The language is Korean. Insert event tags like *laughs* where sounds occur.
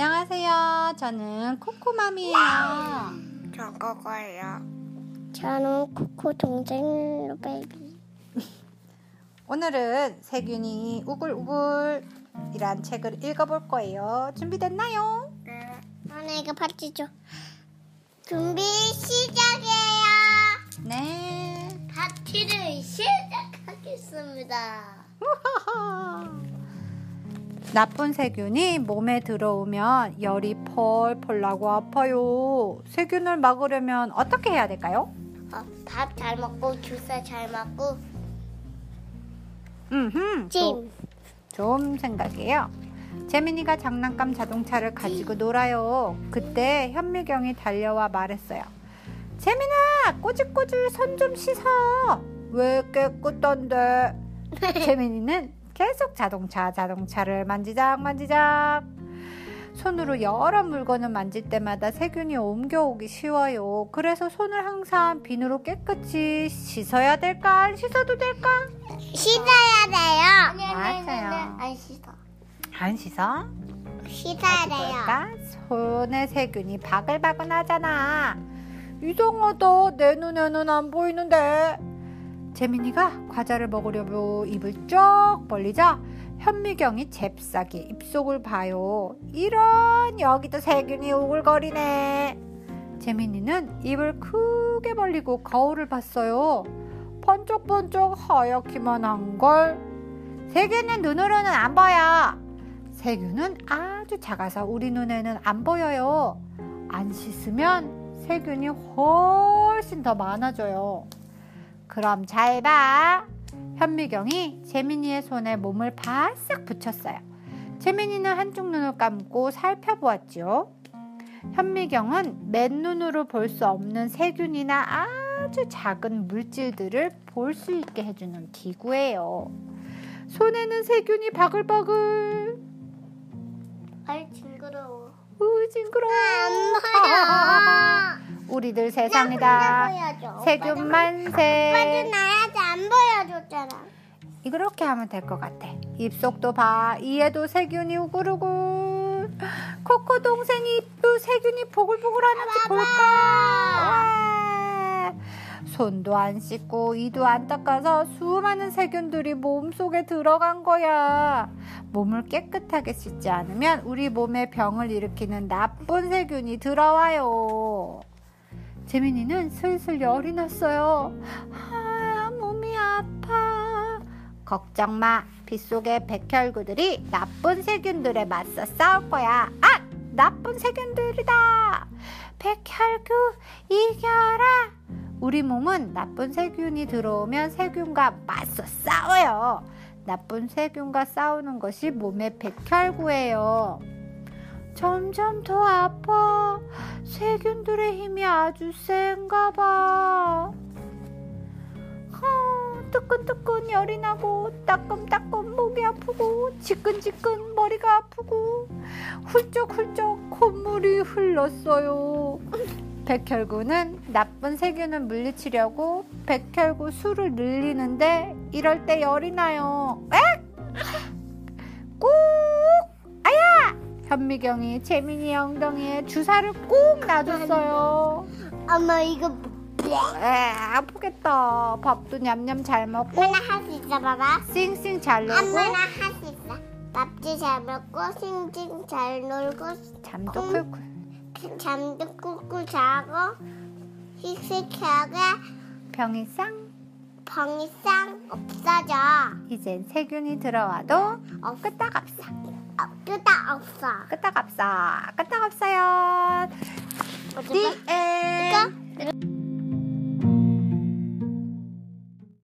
안녕하세요. 저는 코코맘이에요. 저거예요. 저는 코코 동생 루베이비. *laughs* 오늘은 세균이 우글우글이란 책을 읽어볼 거예요. 준비됐나요? 네. 하나 이거 파티 줘. 준비 시작해요. 네. 파티를 시작하겠습니다. *laughs* 나쁜 세균이 몸에 들어오면 열이 펄펄 나고 아파요. 세균을 막으려면 어떻게 해야 될까요? 어, 밥잘 먹고 주사 잘 맞고 음, 찜. 좋은 생각이에요. 재민이가 장난감 자동차를 가지고 놀아요. 그때 현미경이 달려와 말했어요. 재민아, 꼬질꼬질 손 좀 씻어. 왜 깨끗한데? *laughs* 재민이는 계속 자동차, 자동차를 만지작 만지작. 손으로 여러 물건을 만질 때마다 세균이 옮겨오기 쉬워요. 그래서 손을 항상 비누로 깨끗이 씻어야 될까? 안 씻어도 될까? 씻어야 돼요. 아니, 안 씻어. 안 씻어? 씻어야 돼요. 손에 세균이 바글바글 하잖아. 이상하다. 내 눈에는 안 보이는데. 재민이가 과자를 먹으려고 입을 쭉 벌리자 현미경이 잽싸게 입속을 봐요. 이런 여기도 세균이 오글거리네. 재민이는 입을 크게 벌리고 거울을 봤어요. 번쩍번쩍 하얗기만 한 걸. 세균은 눈으로는 안 보여. 세균은 아주 작아서 우리 눈에는 안 보여요. 안 씻으면 세균이 훨씬 더 많아져요. 그럼 잘 봐. 현미경이 재민이의 손에 몸을 바싹 붙였어요. 재민이는 한쪽 눈을 감고 살펴보았죠. 현미경은 맨눈으로 볼 수 없는 세균이나 아주 작은 물질들을 볼 수 있게 해주는 기구예요. 손에는 세균이 바글바글. 아이 징그러워. 으, 징그러워. 안 보여. *laughs* 우리들 세상이다. 보여줘. 세균 만세. 나야지 안 보여줬잖아. 이렇게 하면 될 것 같아. 입속도 봐. 이에도 세균이 우글우글. 코코 동생이 입도 세균이 보글보글 하는지 볼까? 와. 손도 안 씻고 이도 안 닦아서 수많은 세균들이 몸속에 들어간 거야. 몸을 깨끗하게 씻지 않으면 우리 몸에 병을 일으키는 나쁜 세균이 들어와요. 재민이는 슬슬 열이 났어요. 아, 몸이 아파. 걱정 마. 빗속의 백혈구들이 나쁜 세균들에 맞서 싸울 거야. 아! 나쁜 세균들이다. 백혈구 이겨라. 우리 몸은 나쁜 세균이 들어오면 세균과 맞서 싸워요. 나쁜 세균과 싸우는 것이 몸의 백혈구예요. 점점 더 아파. 세균들의 힘이 아주 센가 봐. 어, 뜨끈뜨끈 열이 나고 따끔따끔 목이 아프고 지끈지끈 머리가 아프고 훌쩍훌쩍 콧물이 흘렀어요. 백혈구는 나쁜 세균을 물리치려고 백혈구 수를 늘리는데 이럴 때 열이 나요. 에? 꾹! 현미경이 재민이 엉덩이에 주사를 꾹 놔줬어요. 엄마 이거 에 아프겠다. 밥도 냠냠 잘 먹고 엄마 나 할수 있어 봐봐. 싱싱 잘 놀고 엄마 나 할수 있어. 밥도 잘 먹고 싱싱 잘 놀고 잠도 콩. 쿨쿨 잠도 꿀꿀 자고 씩씩하게 병이 쌍 병이 싹 없어져. 이젠 세균이 들어와도 어, 끄떡없어 어, 끄다 없어. 끄떡 없어 끄떡 없어요 어디 The end. 이거